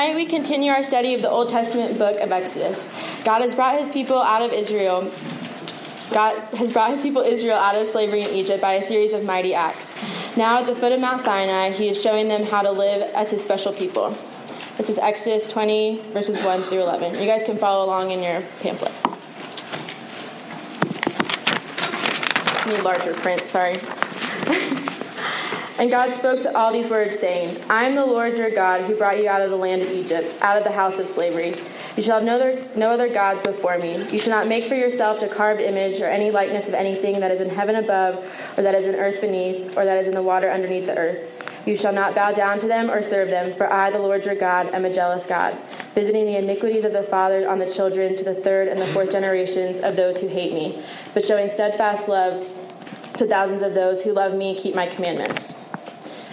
Tonight we continue our study of the Old Testament book of Exodus. God has brought his people out of Israel. God has brought his people Israel out of slavery in Egypt by a series of mighty acts. Now at the foot of Mount Sinai, he is showing them how to live as his special people. This is Exodus 20, verses 1 through 11. You guys can follow along in your pamphlet. Need larger print, sorry. And God spoke to all these words, saying, I am the Lord your God who brought you out of the land of Egypt, out of the house of slavery. You shall have no other, no other gods before me. You shall not make for yourself a carved image or any likeness of anything that is in heaven above, or that is in earth beneath, or that is in the water underneath the earth. You shall not bow down to them or serve them, for I, the Lord your God, am a jealous God, visiting the iniquities of the fathers on the children to the third and the fourth generations of those who hate me, but showing steadfast love to thousands of those who love me and keep my commandments.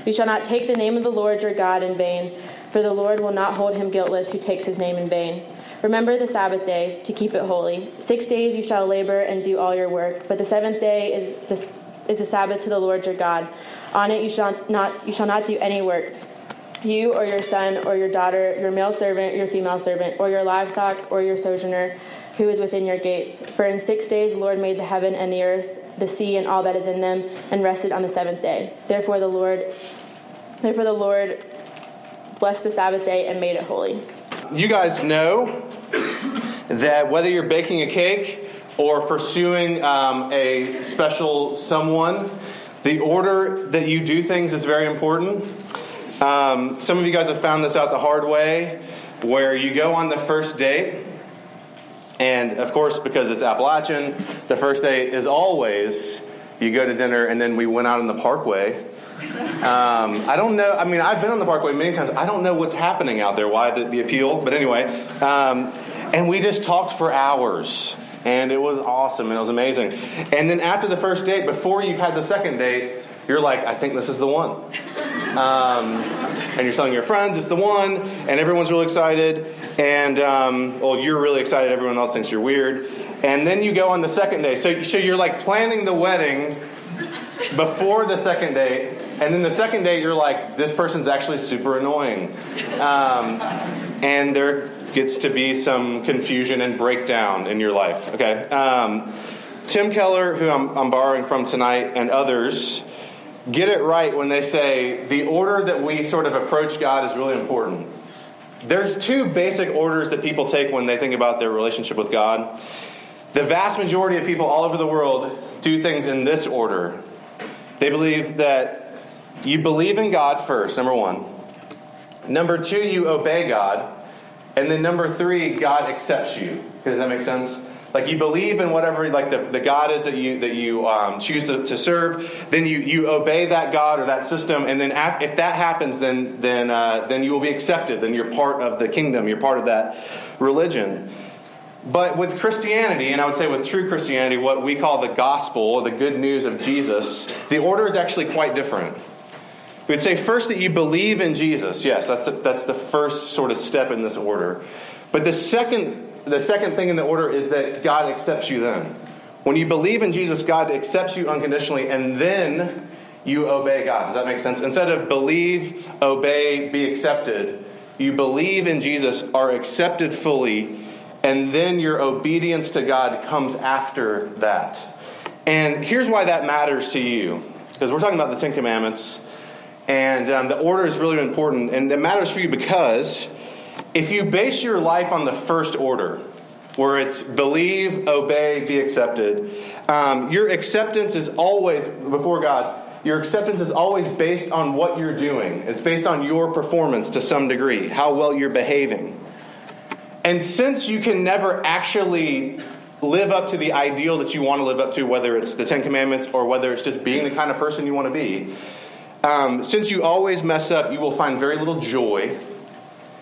You shall not take the name of the Lord your God in vain, for the Lord will not hold him guiltless who takes his name in vain. Remember the Sabbath day to keep it holy. Six days you shall labor and do all your work, but the seventh day is the, is the Sabbath to the Lord your God. On it you shall not you shall not do any work. You or your son or your daughter, your male servant, your female servant, or your livestock or your sojourner who is within your gates. For in six days the Lord made the heaven and the earth, the sea and all that is in them, and rested on the seventh day. Therefore the Lord Therefore, the Lord blessed the Sabbath day and made it holy. You guys know that whether you're baking a cake or pursuing um, a special someone, the order that you do things is very important. Um, some of you guys have found this out the hard way, where you go on the first date, and of course, because it's Appalachian, the first date is always you go to dinner, and then we went out in the parkway um, I don't know. I mean, I've been on the Parkway many times. I don't know what's happening out there, why the, the appeal, but anyway. Um, and we just talked for hours, and it was awesome, and it was amazing. And then after the first date, before you've had the second date, you're like, I think this is the one. Um, and you're telling your friends it's the one, and everyone's really excited. And, um, well, you're really excited, everyone else thinks you're weird. And then you go on the second day. So, so you're like planning the wedding before the second date, and then the second date, you're like, this person's actually super annoying. Um, and there gets to be some confusion and breakdown in your life, okay? Um, Tim Keller, who I'm, I'm borrowing from tonight, and others get it right when they say the order that we sort of approach God is really important. There's two basic orders that people take when they think about their relationship with God. The vast majority of people all over the world do things in this order. They believe that you believe in God first, number one. Number two, you obey God. And then number three, God accepts you. Does that make sense? Like you believe in whatever like the, the God is that you that you um, choose to, to, serve, then you, you obey that God or that system, and then if that happens, then then uh, then you will be accepted. Then you're part of the kingdom. You're part of that religion. But with Christianity, and I would say with true Christianity, what we call the gospel or the good news of Jesus, the order is actually quite different. We'd say first that you believe in Jesus. Yes, that's the, that's the first sort of step in this order. But the second, the second thing in the order is that God accepts you then. When you believe in Jesus, God accepts you unconditionally, and then you obey God. Does that make sense? Instead of believe, obey, be accepted, you believe in Jesus, are accepted fully, and then your obedience to God comes after that. And here's why that matters to you. Because we're talking about the Ten Commandments. And um, the order is really important. And it matters for you because if you base your life on the first order, where it's believe, obey, be accepted, um, your acceptance is always, before God, your acceptance is always based on what you're doing. It's based on your performance to some degree, how well you're behaving. And since you can never actually live up to the ideal that you want to live up to, whether it's the Ten Commandments or whether it's just being the kind of person you want to be, um, since you always mess up, you will find very little joy.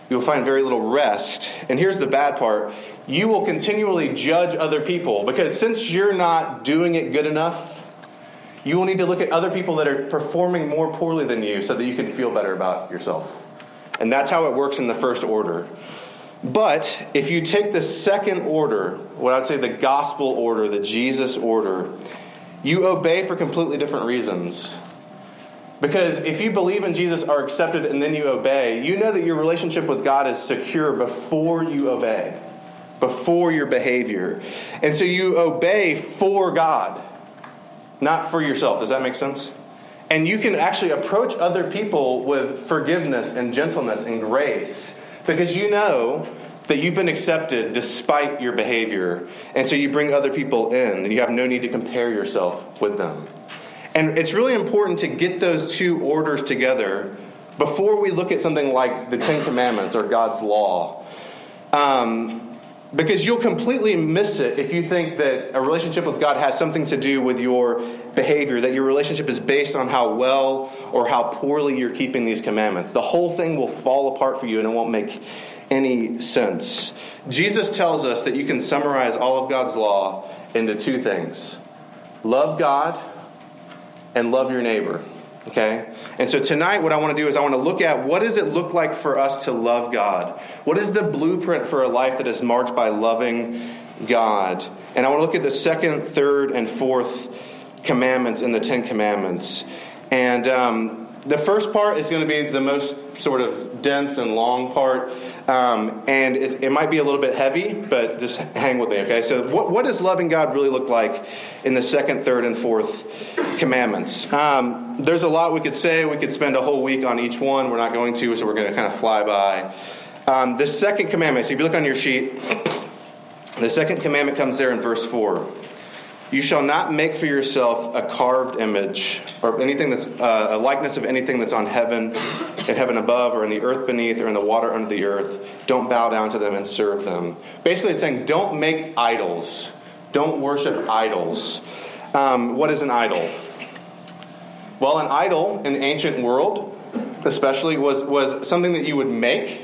You will find very little rest. And here's the bad part you will continually judge other people because since you're not doing it good enough, you will need to look at other people that are performing more poorly than you so that you can feel better about yourself. And that's how it works in the first order. But if you take the second order, what I'd say the gospel order, the Jesus order, you obey for completely different reasons. Because if you believe in Jesus, are accepted, and then you obey, you know that your relationship with God is secure before you obey, before your behavior. And so you obey for God, not for yourself. Does that make sense? And you can actually approach other people with forgiveness and gentleness and grace because you know that you've been accepted despite your behavior. And so you bring other people in, and you have no need to compare yourself with them. And it's really important to get those two orders together before we look at something like the Ten Commandments or God's law. Um, because you'll completely miss it if you think that a relationship with God has something to do with your behavior, that your relationship is based on how well or how poorly you're keeping these commandments. The whole thing will fall apart for you and it won't make any sense. Jesus tells us that you can summarize all of God's law into two things love God and love your neighbor. Okay? And so tonight what I want to do is I want to look at what does it look like for us to love God? What is the blueprint for a life that is marked by loving God? And I want to look at the second, third, and fourth commandments in the Ten Commandments. And um, the first part is going to be the most sort of dense and long part. Um, and it, it, might be a little bit heavy, but just hang with me, okay? So, what, what does loving God really look like in the second, third, and fourth commandments? Um, there's a lot we could say. We could spend a whole week on each one. We're not going to, so we're going to kind of fly by. Um, the second commandment, so if you look on your sheet, the second commandment comes there in verse 4. You shall not make for yourself a carved image or anything that's uh, a likeness of anything that's on heaven, in heaven above, or in the earth beneath, or in the water under the earth. Don't bow down to them and serve them. Basically, it's saying don't make idols. Don't worship idols. Um, what is an idol? Well, an idol in the ancient world, especially, was, was something that you would make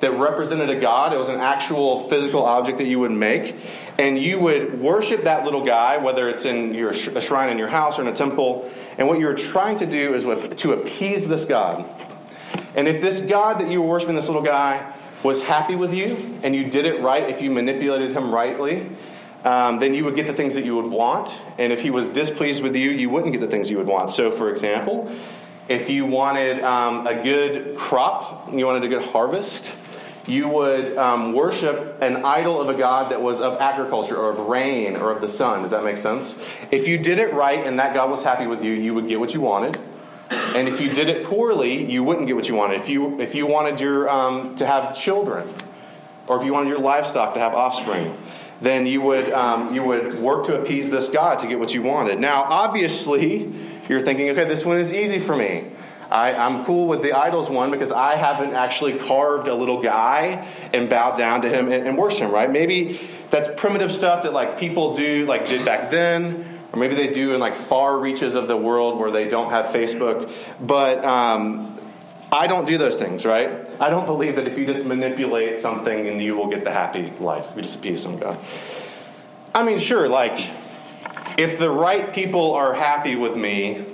that represented a god. It was an actual physical object that you would make. And you would worship that little guy, whether it's in your, a shrine in your house or in a temple. And what you're trying to do is to appease this god. And if this god that you were worshiping, this little guy, was happy with you and you did it right, if you manipulated him rightly, um, then you would get the things that you would want. And if he was displeased with you, you wouldn't get the things you would want. So, for example, if you wanted um, a good crop, you wanted a good harvest, you would um, worship an idol of a god that was of agriculture or of rain or of the sun. Does that make sense? If you did it right and that god was happy with you, you would get what you wanted. And if you did it poorly, you wouldn't get what you wanted. If you if you wanted your um, to have children, or if you wanted your livestock to have offspring, then you would um, you would work to appease this God to get what you wanted. Now, obviously, you're thinking, okay, this one is easy for me. I, am cool with the idols one because I haven't actually carved a little guy and bowed down to him and, and worshiped him, right? Maybe that's primitive stuff that like people do, like did back then, or maybe they do in like far reaches of the world where they don't have Facebook. But um, I don't do those things, right? I don't believe that if you just manipulate something and you will get the happy life. You just appease some God. I mean, sure, like if the right people are happy with me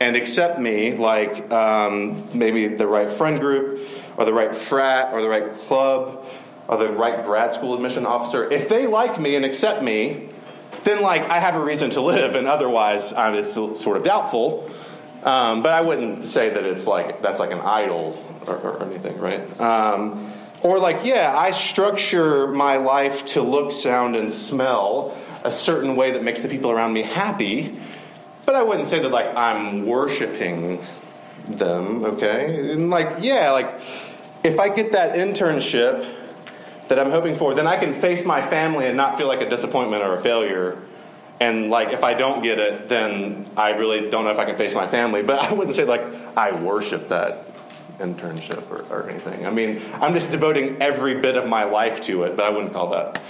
and accept me, like um, maybe the right friend group, or the right frat, or the right club, or the right grad school admission officer, if they like me and accept me, then like I have a reason to live, and otherwise um, it's sort of doubtful. Um, but I wouldn't say that it's like that's like an idol or, or anything, right? Um, or like, yeah, I structure my life to look, sound, and smell a certain way that makes the people around me happy but I wouldn't say that like I'm worshiping them, okay? And like, yeah, like if I get that internship that I'm hoping for, then I can face my family and not feel like a disappointment or a failure. And like if I don't get it, then I really don't know if I can face my family. But I wouldn't say like I worship that internship or, or anything. I mean, I'm just devoting every bit of my life to it, but I wouldn't call that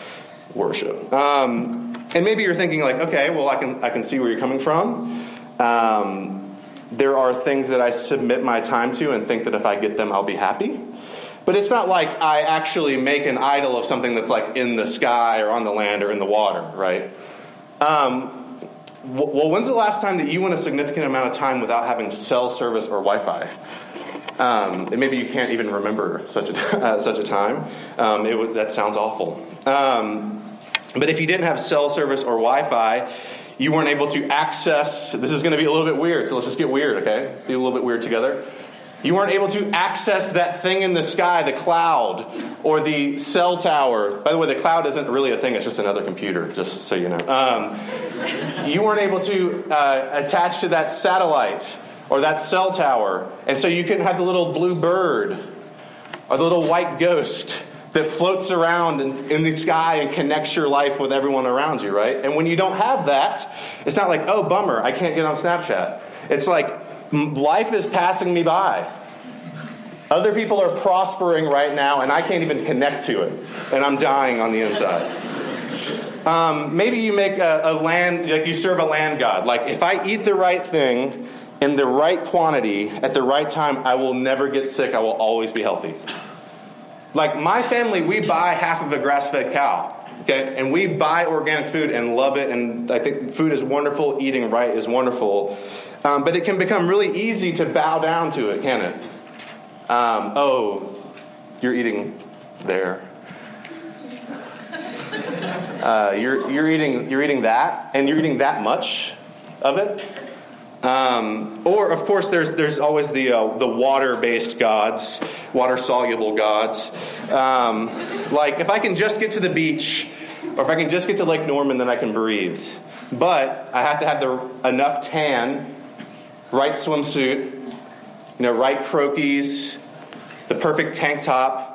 worship. Um, and maybe you're thinking like, okay, well, I can I can see where you're coming from. Um, there are things that I submit my time to and think that if I get them, I'll be happy. But it's not like I actually make an idol of something that's like in the sky or on the land or in the water, right? Um, well, when's the last time that you went a significant amount of time without having cell service or Wi-Fi? Um, and maybe you can't even remember such a t- uh, such a time. Um, it that sounds awful. Um, but if you didn't have cell service or Wi Fi, You weren't able to access, this is going to be a little bit weird, so let's just get weird, okay? Be a little bit weird together. You weren't able to access that thing in the sky, the cloud, or the cell tower. By the way, the cloud isn't really a thing, it's just another computer, just so you know. Um, you weren't able to uh, attach to that satellite or that cell tower, and so you couldn't have the little blue bird or the little white ghost that floats around in, in, the sky and connects your life with everyone around you, right? And when you don't have that, it's not like, oh, bummer, I can't get on Snapchat. It's like, life is passing me by. Other people are prospering right now, and I can't even connect to it, and I'm dying on the inside. Um, maybe you make a, a land, like you serve a land god. Like, if I eat the right thing in the right quantity at the right time, I will never get sick. I will always be healthy. Like, my family, we buy half of a grass fed cow. Okay, and we buy organic food and love it, and I think food is wonderful. Eating right is wonderful. Um, but it can become really easy to bow down to it, can it? Um, oh, you're eating there. Uh, you're, you're, eating, you're eating that, and you're eating that much of it. Um, or, of course, there's, there's always the, uh, the water based gods, water soluble gods. Um, like, if I can just get to the beach, or if I can just get to Lake Norman, then I can breathe. But I have to have the, enough tan right swimsuit, you know, right croquis, the perfect tank top.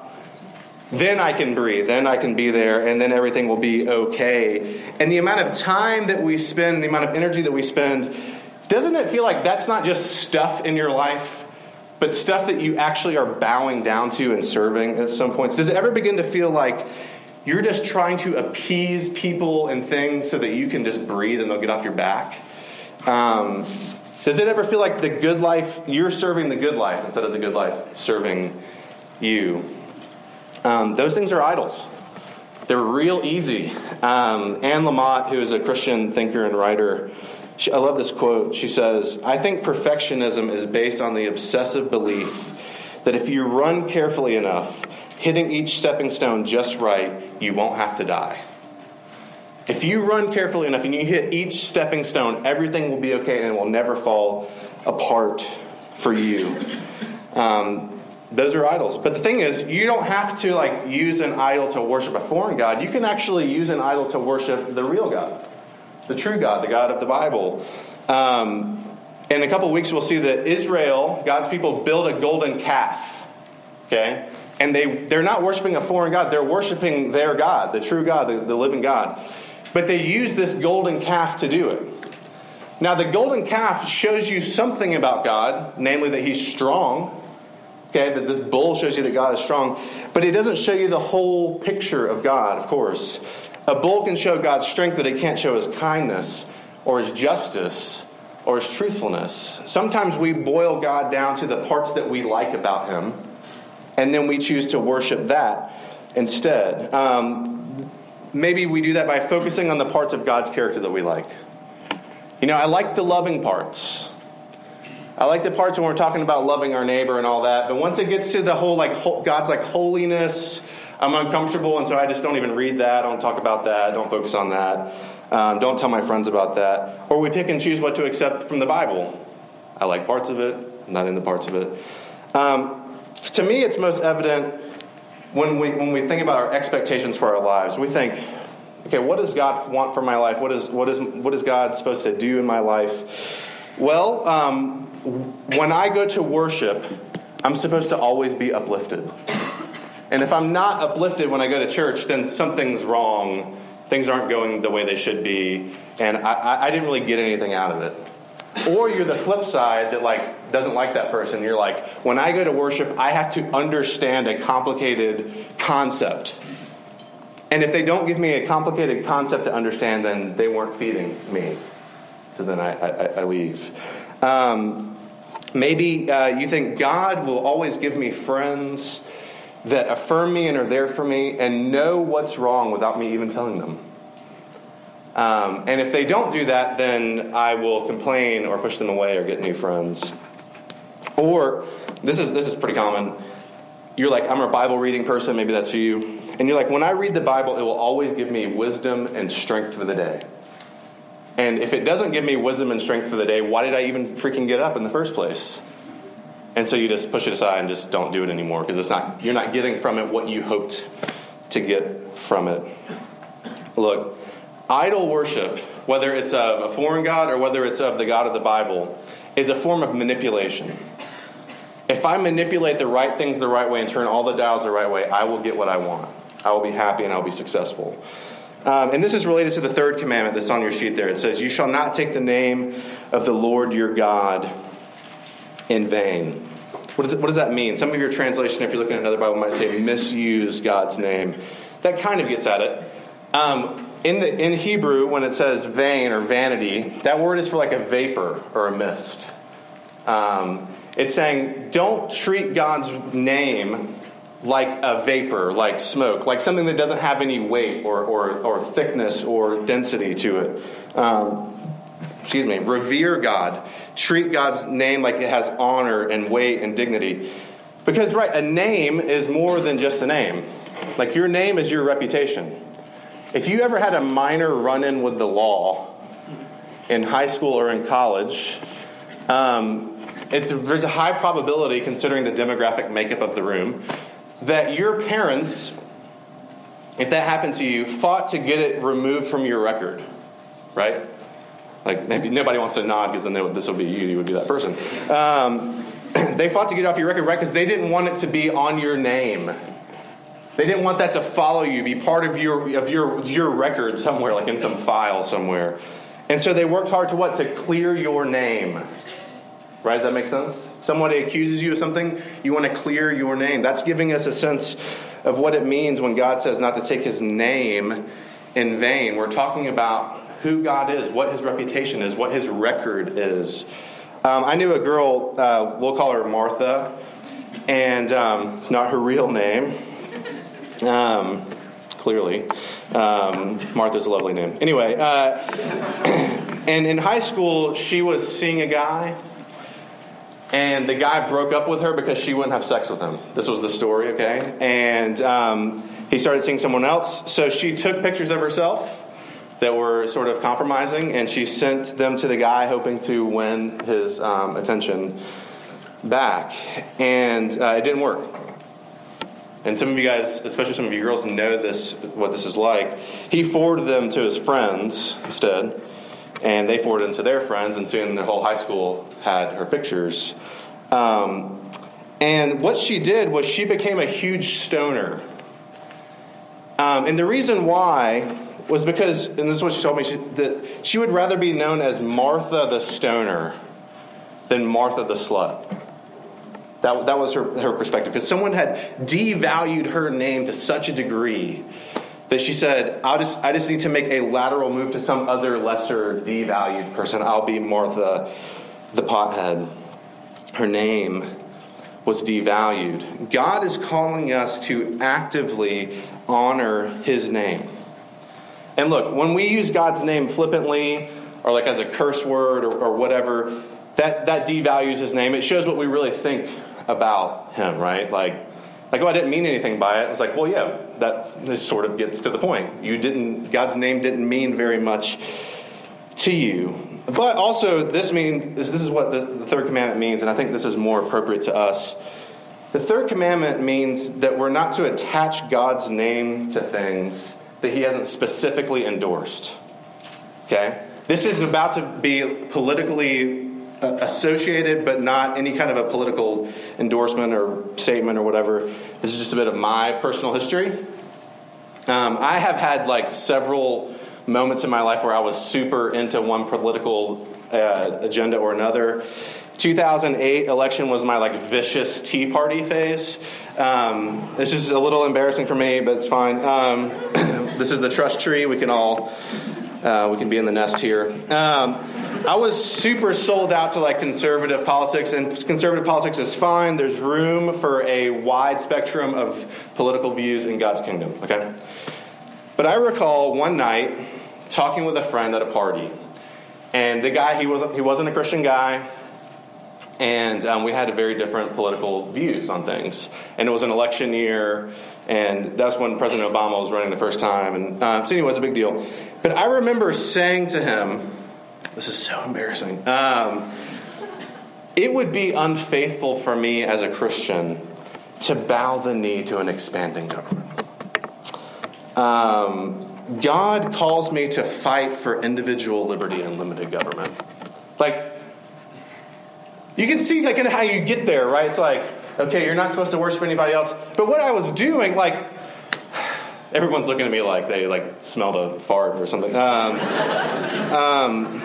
Then I can breathe. Then I can be there, and then everything will be okay. And the amount of time that we spend, the amount of energy that we spend, doesn't it feel like that's not just stuff in your life, but stuff that you actually are bowing down to and serving at some points? Does it ever begin to feel like you're just trying to appease people and things so that you can just breathe and they'll get off your back? Um, does it ever feel like the good life, you're serving the good life instead of the good life serving you? Um, those things are idols. They're real easy. Um, Anne Lamott, who is a Christian thinker and writer, she, I love this quote. She says, I think perfectionism is based on the obsessive belief that if you run carefully enough, hitting each stepping stone just right, you won't have to die. If you run carefully enough and you hit each stepping stone, everything will be okay and it will never fall apart for you. Um, those are idols. But the thing is, you don't have to like use an idol to worship a foreign god. You can actually use an idol to worship the real God, the true God, the God of the Bible. Um, in a couple weeks, we'll see that Israel, God's people, build a golden calf. Okay? And they, they're not worshiping a foreign God, they're worshiping their God, the true God, the, the living God. But they use this golden calf to do it. Now, the golden calf shows you something about God, namely that he's strong. Okay, that this bull shows you that God is strong, but it doesn't show you the whole picture of God, of course. A bull can show God's strength, but it can't show his kindness or his justice or his truthfulness. Sometimes we boil God down to the parts that we like about him, and then we choose to worship that instead. Um, maybe we do that by focusing on the parts of God's character that we like. You know, I like the loving parts. I like the parts when we're talking about loving our neighbor and all that. But once it gets to the whole, like, God's like holiness, I'm uncomfortable, and so I just don't even read that. I don't talk about that. Don't focus on that. Um, don't tell my friends about that. Or we pick and choose what to accept from the Bible. I like parts of it, not in the parts of it. Um, to me, it's most evident when we, when we think about our expectations for our lives, we think, okay, what does God want for my life? What is, what is, what is God supposed to do in my life? Well, um, when I go to worship, I'm supposed to always be uplifted. And if I'm not uplifted when I go to church, then something's wrong. Things aren't going the way they should be. And I, I didn't really get anything out of it. Or you're the flip side that like doesn't like that person. You're like, when I go to worship, I have to understand a complicated concept. And if they don't give me a complicated concept to understand, then they weren't feeding me. So then I, I, I leave. Um, maybe uh, you think God will always give me friends that affirm me and are there for me and know what's wrong without me even telling them. Um, and if they don't do that, then I will complain or push them away or get new friends. Or this is this is pretty common. You're like, I'm a Bible reading person, maybe that's you. And you're like, when I read the Bible, it will always give me wisdom and strength for the day. And if it doesn't give me wisdom and strength for the day, why did I even freaking get up in the first place? And so you just push it aside and just don't do it anymore because it's not you're not getting from it what you hoped to get from it. Look, idol worship, whether it's of a foreign god or whether it's of the God of the Bible, is a form of manipulation. If I manipulate the right things the right way and turn all the dials the right way, I will get what I want. I will be happy and I'll be successful. Um, and this is related to the third commandment that's on your sheet there. It says, You shall not take the name of the Lord your God in vain. What what does that mean? Some of your translation, if you're looking at another Bible, might say misuse God's name. That kind of gets at it. Um, in, the, in Hebrew, when it says vain or vanity, that word is for like a vapor or a mist. Um, it's saying, don't treat God's name like a vapor, like smoke, like something that doesn't have any weight or, or, or thickness or density to it. Um, excuse me, revere God. Treat God's name like it has honor and weight and dignity. Because, right, a name is more than just a name. Like, your name is your reputation. If you ever had a minor run in with the law in high school or in college, um, it's, there's a high probability, considering the demographic makeup of the room, that your parents, if that happened to you, fought to get it removed from your record, right? Like maybe nobody wants to nod because then would, this would be you. You would be that person. Um, they fought to get it off your record, right? Because they didn't want it to be on your name. They didn't want that to follow you, be part of your of your your record somewhere, like in some file somewhere. And so they worked hard to what? To clear your name. Right? Does that make sense? Somebody accuses you of something, you want to clear your name. That's giving us a sense of what it means when God says not to take his name in vain. We're talking about who God is, what his reputation is, what his record is. Um, I knew a girl, uh, we'll call her Martha, and um, it's not her real name. Um, clearly. Um, Martha's a lovely name. Anyway, uh, and in high school, she was seeing a guy and the guy broke up with her because she wouldn't have sex with him. This was the story, okay? And um, he started seeing someone else. So she took pictures of herself that were sort of compromising, and she sent them to the guy, hoping to win his um, attention back. And uh, it didn't work. And some of you guys, especially some of you girls, know this what this is like. He forwarded them to his friends instead and they forwarded them to their friends, and soon the whole high school had her pictures. Um, and what she did was she became a huge stoner. Um, and the reason why was because, and this is what she told me, she, that she would rather be known as Martha the stoner than Martha the slut. That, that was her, her perspective. Because someone had devalued her name to such a degree that she said, I'll just, I just need to make a lateral move to some other lesser devalued person. I'll be Martha the the pothead. Her name was devalued. God is calling us to actively honor his name. And look, when we use God's name flippantly or like as a curse word or, or whatever, that, that devalues his name. It shows what we really think about him, right? Like, like, oh, I didn't mean anything by it. It's like, well, yeah, that this sort of gets to the point. You didn't, God's name didn't mean very much to you. But also, this means this, is what the, the third commandment means, and I think this is more appropriate to us. The third commandment means that we're not to attach God's name to things that He hasn't specifically endorsed. Okay? This is about to be politically associated, but not any kind of a political endorsement or statement or whatever. This is just a bit of my personal history. Um, I have had like several moments in my life where I was super into one political uh, agenda or another. 2008 election was my like vicious Tea Party phase. Um, this is a little embarrassing for me, but it's fine. Um, this is the trust tree. We can all uh, we can be in the nest here. Um, I was super sold out to like conservative politics, and conservative politics is fine. There's room for a wide spectrum of political views in God's kingdom. Okay, but I recall one night talking with a friend at a party, and the guy he wasn't he wasn't a Christian guy. And um, we had very different political views on things. And it was an election year, and that's when President Obama was running the first time. And uh, so, anyway, it was a big deal. But I remember saying to him, this is so embarrassing. Um, it would be unfaithful for me as a Christian to bow the knee to an expanding government. Um, God calls me to fight for individual liberty and limited government. Like, you can see like how you get there, right? It's like, okay, you're not supposed to worship anybody else. But what I was doing, like, everyone's looking at me like they like smelled a fart or something. Um, um,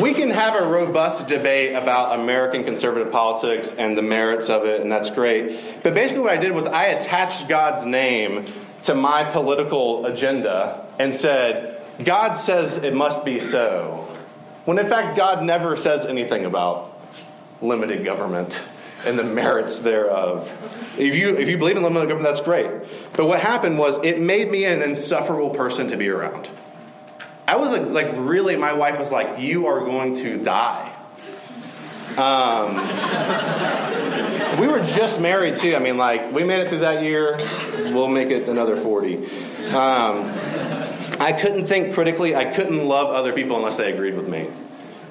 we can have a robust debate about American conservative politics and the merits of it, and that's great. But basically, what I did was I attached God's name to my political agenda and said, God says it must be so. When in fact, God never says anything about limited government and the merits thereof. If you, if you believe in limited government, that's great. But what happened was it made me an insufferable person to be around. I was like, really, my wife was like, You are going to die. Um, we were just married too. I mean, like, we made it through that year. We'll make it another 40. Um, I couldn't think critically. I couldn't love other people unless they agreed with me.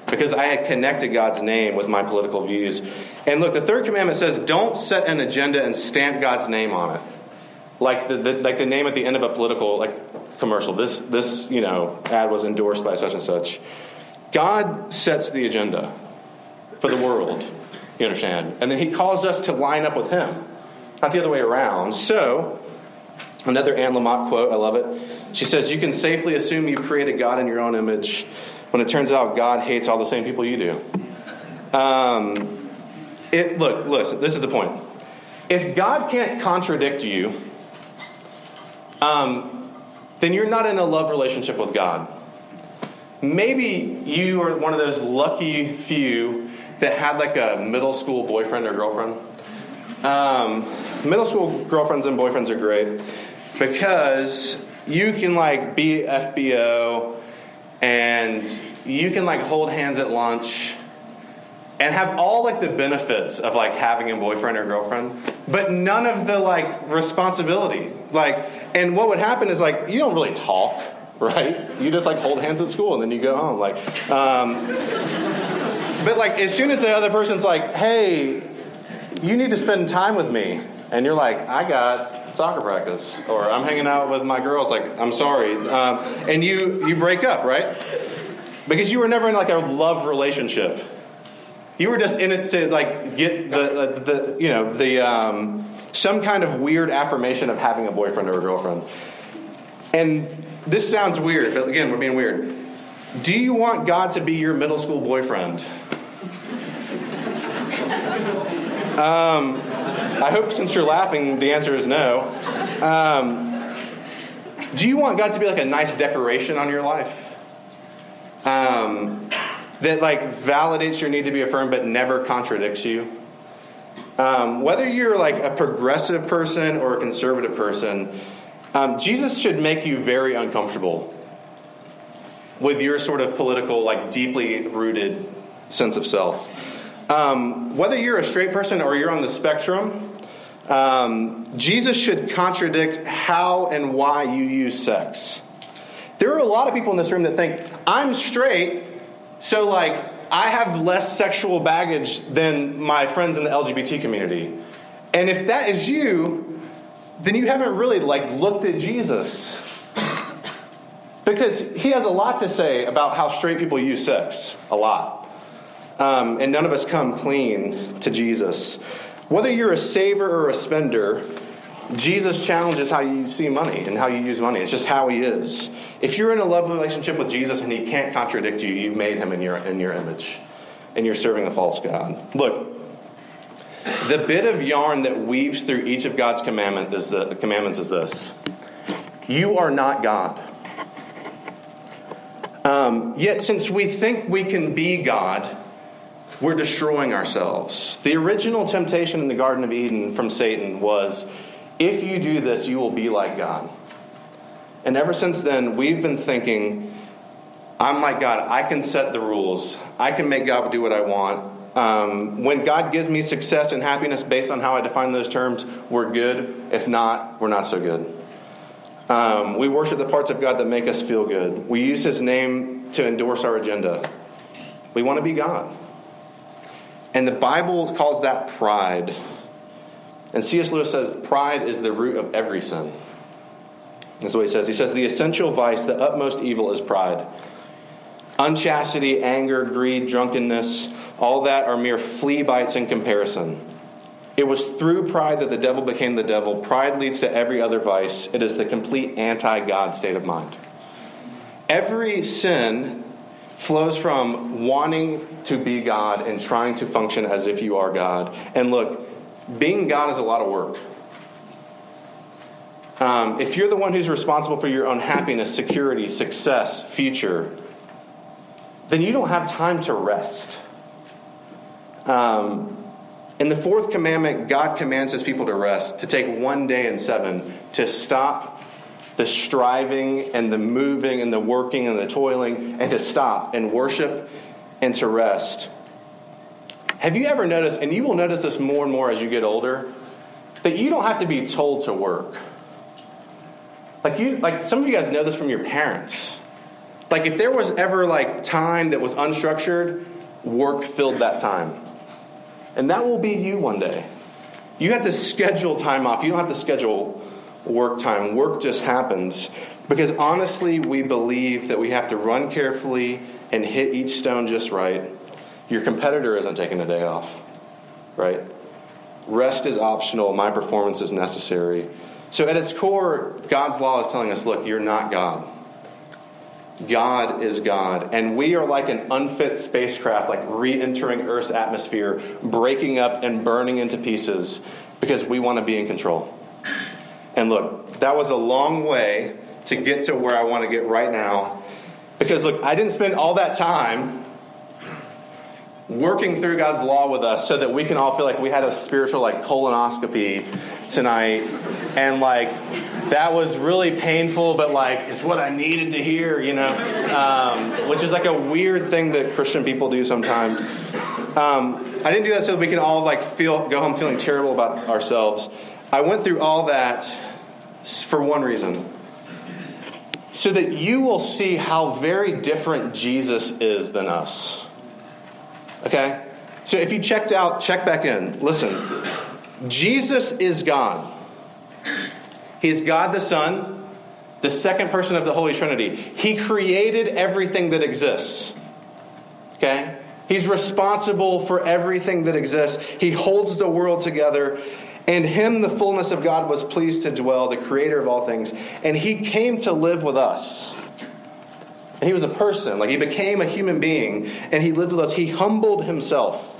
Because I had connected God's name with my political views. And look, the third commandment says, don't set an agenda and stamp God's name on it. Like the, the like the name at the end of a political, like commercial. This, this you know, ad was endorsed by such and such. God sets the agenda for the world, you understand? And then he calls us to line up with him, not the other way around. So, another Anne Lamott quote, I love it. She says, You can safely assume you created God in your own image when it turns out God hates all the same people you do. Um, it, look, listen, this is the point. If God can't contradict you, um, then you're not in a love relationship with God. Maybe you are one of those lucky few that had like a middle school boyfriend or girlfriend. Um, middle school girlfriends and boyfriends are great because you can like be FBO and you can like hold hands at lunch and have all like the benefits of like having a boyfriend or girlfriend, but none of the like responsibility. Like, and what would happen is like you don't really talk, right? You just like hold hands at school and then you go home. Like, um, but like as soon as the other person's like, "Hey, you need to spend time with me," and you're like, "I got soccer practice," or "I'm hanging out with my girls," like, "I'm sorry," um, and you you break up, right? Because you were never in like a love relationship you were just in it to like get the, the, the you know the um, some kind of weird affirmation of having a boyfriend or a girlfriend. And this sounds weird, but again, we're being weird. Do you want God to be your middle school boyfriend? Um, I hope since you're laughing, the answer is no. Um, do you want God to be like a nice decoration on your life? Um, that like validates your need to be affirmed but never contradicts you. Um, whether you're like a progressive person or a conservative person, um, Jesus should make you very uncomfortable with your sort of political, like deeply rooted sense of self. Um, whether you're a straight person or you're on the spectrum, um, Jesus should contradict how and why you use sex. There are a lot of people in this room that think, I'm straight, so, like, I have less sexual baggage than my friends in the LGBT community. And if that is you, then you haven't really, like, looked at Jesus. Because he has a lot to say about how straight people use sex. A lot. Um, and none of us come clean to Jesus. Whether you're a saver or a spender, Jesus challenges how you see money and how you use money. It's just how he is. If you're in a love relationship with Jesus and he can't contradict you, you've made him in your, in your image. And you're serving a false God. Look, the bit of yarn that weaves through each of God's commandment is the, the commandments is this. You are not God. Um, yet, since we think we can be God, we're destroying ourselves. The original temptation in the Garden of Eden from Satan was if you do this, you will be like God. And ever since then, we've been thinking, I'm like God. I can set the rules. I can make God do what I want. Um, when God gives me success and happiness based on how I define those terms, we're good. If not, we're not so good. Um, we worship the parts of God that make us feel good. We use His name to endorse our agenda. We want to be God. And the Bible calls that pride. And C.S. Lewis says pride is the root of every sin. That's what he says. He says the essential vice, the utmost evil is pride. Unchastity, anger, greed, drunkenness, all that are mere flea bites in comparison. It was through pride that the devil became the devil. Pride leads to every other vice. It is the complete anti God state of mind. Every sin flows from wanting to be God and trying to function as if you are God. And look, being God is a lot of work. Um, if you're the one who's responsible for your own happiness, security, success, future, then you don't have time to rest. Um, in the fourth commandment, God commands his people to rest, to take one day in seven, to stop the striving and the moving and the working and the toiling, and to stop and worship and to rest. Have you ever noticed, and you will notice this more and more as you get older, that you don't have to be told to work? Like you like some of you guys know this from your parents. Like if there was ever like time that was unstructured, work filled that time. And that will be you one day. You have to schedule time off. You don't have to schedule work time. Work just happens. Because honestly, we believe that we have to run carefully and hit each stone just right. Your competitor isn't taking a day off, right? Rest is optional. My performance is necessary. So, at its core, God's law is telling us look, you're not God. God is God. And we are like an unfit spacecraft, like re entering Earth's atmosphere, breaking up and burning into pieces because we want to be in control. And look, that was a long way to get to where I want to get right now. Because look, I didn't spend all that time working through God's law with us so that we can all feel like we had a spiritual like colonoscopy tonight. And like that was really painful but like it's what I needed to hear you know? Um, which is like a weird thing that Christian people do sometimes. Um, I didn't do that so we can all like feel go home feeling terrible about ourselves. I went through all that for one reason. So that you will see how very different Jesus is than us Okay? So if you checked out, check back in. Listen. Jesus is God. He's God the Son, the second person of the Holy Trinity. He created everything that exists. Okay? He's responsible for everything that exists. He holds the world together. In him, the fullness of God was pleased to dwell, the creator of all things. And he came to live with us. And he was a person, like he became a human being, and he lived with us. He humbled himself.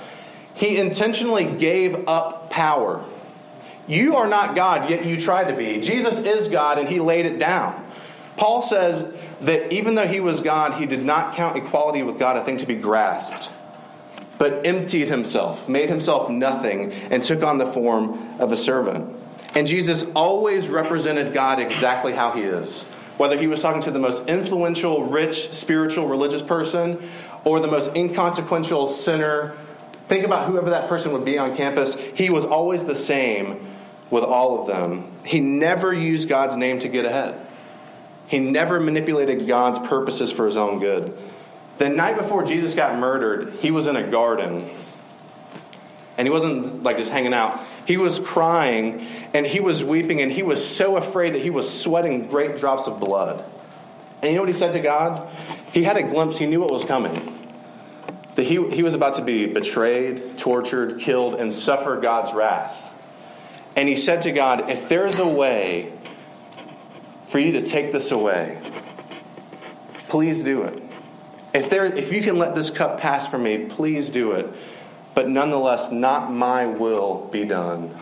He intentionally gave up power. You are not God, yet you try to be. Jesus is God, and he laid it down. Paul says that even though he was God, he did not count equality with God a thing to be grasped, but emptied himself, made himself nothing, and took on the form of a servant. And Jesus always represented God exactly how he is whether he was talking to the most influential, rich, spiritual, religious person or the most inconsequential sinner. Think about whoever that person would be on campus. He was always the same with all of them. He never used God's name to get ahead, he never manipulated God's purposes for his own good. The night before Jesus got murdered, he was in a garden. And he wasn't like just hanging out. He was crying and he was weeping and he was so afraid that he was sweating great drops of blood. And you know what he said to God? He had a glimpse, he knew what was coming. That he, he was about to be betrayed, tortured, killed, and suffer God's wrath. And he said to God, If there's a way for you to take this away, please do it. If, there, if you can let this cup pass from me, please do it. But nonetheless, not my will be done,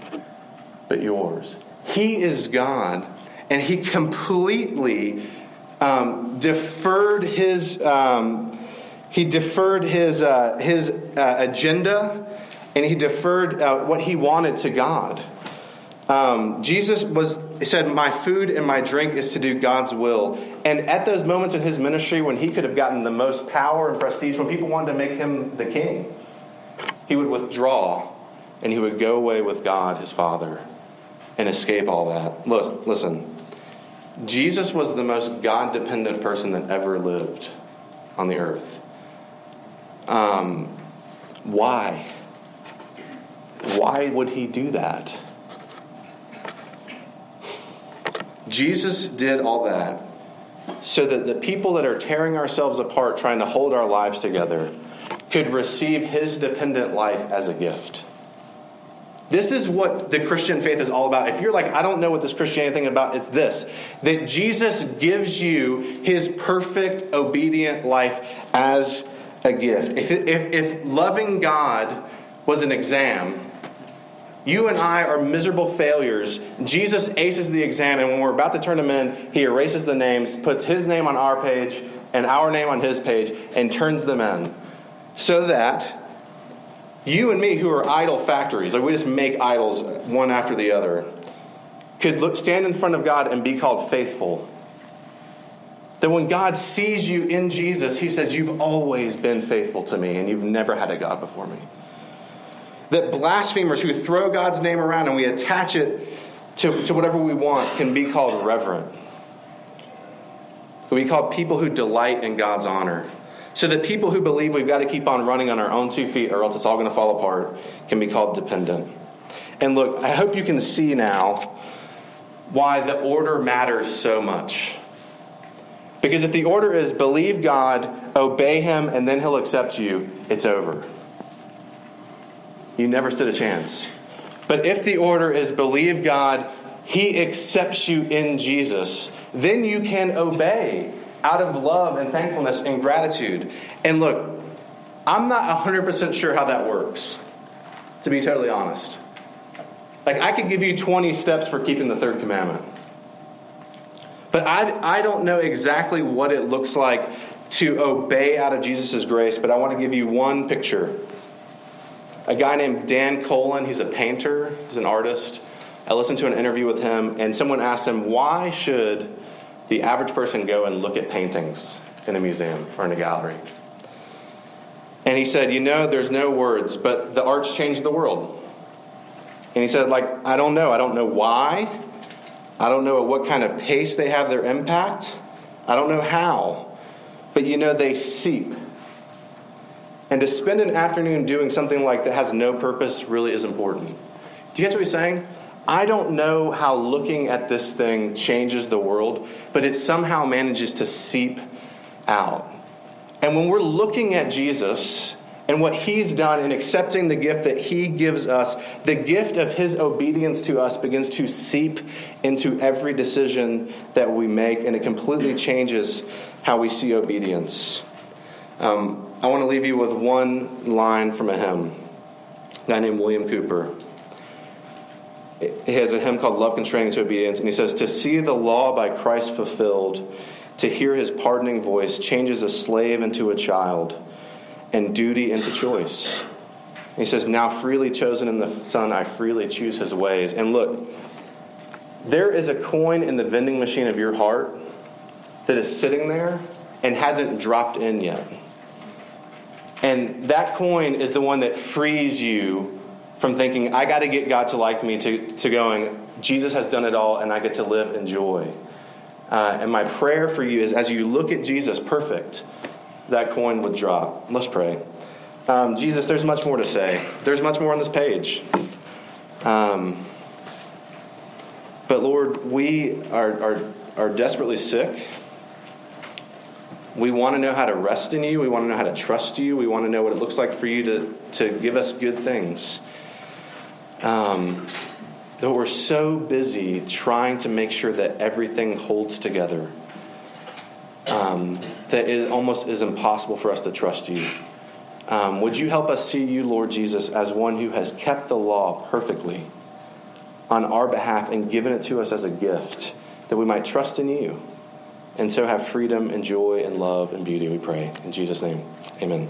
but yours. He is God, and He completely um, deferred His. Um, he deferred his, uh, his uh, agenda and he deferred uh, what he wanted to God. Um, Jesus was said, "My food and my drink is to do God's will." And at those moments in his ministry, when he could have gotten the most power and prestige, when people wanted to make him the king, he would withdraw and he would go away with God, his Father, and escape all that. Look, listen. Jesus was the most God dependent person that ever lived. on the earth. Um, why? Why would he do that? Jesus did all that so that the people that are tearing ourselves apart trying to hold our lives together could receive his dependent life as a gift. This is what the Christian faith is all about. If you're like, I don't know what this Christianity thing about, it's this that Jesus gives you his perfect, obedient life as a gift. If, if, if loving God was an exam, you and I are miserable failures. Jesus aces the exam, and when we're about to turn him in, he erases the names, puts his name on our page and our name on his page, and turns them in. So that you and me, who are idol factories, like we just make idols one after the other, could look, stand in front of God and be called faithful. That when God sees you in Jesus, he says, You've always been faithful to me, and you've never had a God before me that blasphemers who throw God's name around and we attach it to, to whatever we want can be called reverent. We call people who delight in God's honor. So that people who believe we've got to keep on running on our own two feet or else it's all going to fall apart can be called dependent. And look, I hope you can see now why the order matters so much. Because if the order is believe God, obey Him, and then He'll accept you, it's over you never stood a chance. But if the order is believe God, He accepts you in Jesus, then you can obey out of love and thankfulness and gratitude. And look, I'm not 100% sure how that works, to be totally honest. Like, I could give you 20 steps for keeping the third commandment. But I, I don't know exactly what it looks like to obey out of Jesus' grace, but I want to give you one picture a guy named Dan Colin. He's a painter, he's an artist. I listened to an interview with him, and someone asked him, Why should the average person go and look at paintings in a museum or in a gallery? And he said, You know, there's no words, but the arts changed the world. And he said, like, I don't know. I don't know why. I don't know at what kind of pace they have their impact. I don't know how. But you know, they seep and to spend an afternoon doing something like that has no purpose really is important. Do you get what he's saying? I don't know how looking at this thing changes the world, but it somehow manages to seep out. And when we're looking at Jesus and what he's done in accepting the gift that he gives us, the gift of his obedience to us begins to seep into every decision that we make, and it completely changes how we see obedience. Um, I want to leave you with one line from a hymn. A guy named William Cowper. He has a hymn called Love Constraining to Obedience, and he says, To see the law by Christ fulfilled, to hear his pardoning voice, changes a slave into a child, and duty into choice. And he says, Now freely chosen in the Son, I freely choose his ways. And look, there is a coin in the vending machine of your heart that is sitting there and hasn't dropped in yet. And that coin is the one that frees you from thinking, I got to get God to like me, to, to going, Jesus has done it all, and I get to live in joy. Uh, and my prayer for you is as you look at Jesus perfect, that coin would drop. Let's pray. Um, Jesus, there's much more to say. There's much more on this page. Um, but Lord, we are, are, are desperately sick. We want to know how to rest in you. We want to know how to trust you. We want to know what it looks like for you to, to give us good things. Um, we're so busy trying to make sure that everything holds together, um, that it almost is impossible for us to trust you. Um, would you help us see you, Lord Jesus, as one who has kept the law perfectly on our behalf and given it to us as a gift, that we might trust in you? and so have freedom and joy and love and beauty, we pray. In Jesus' name, amen.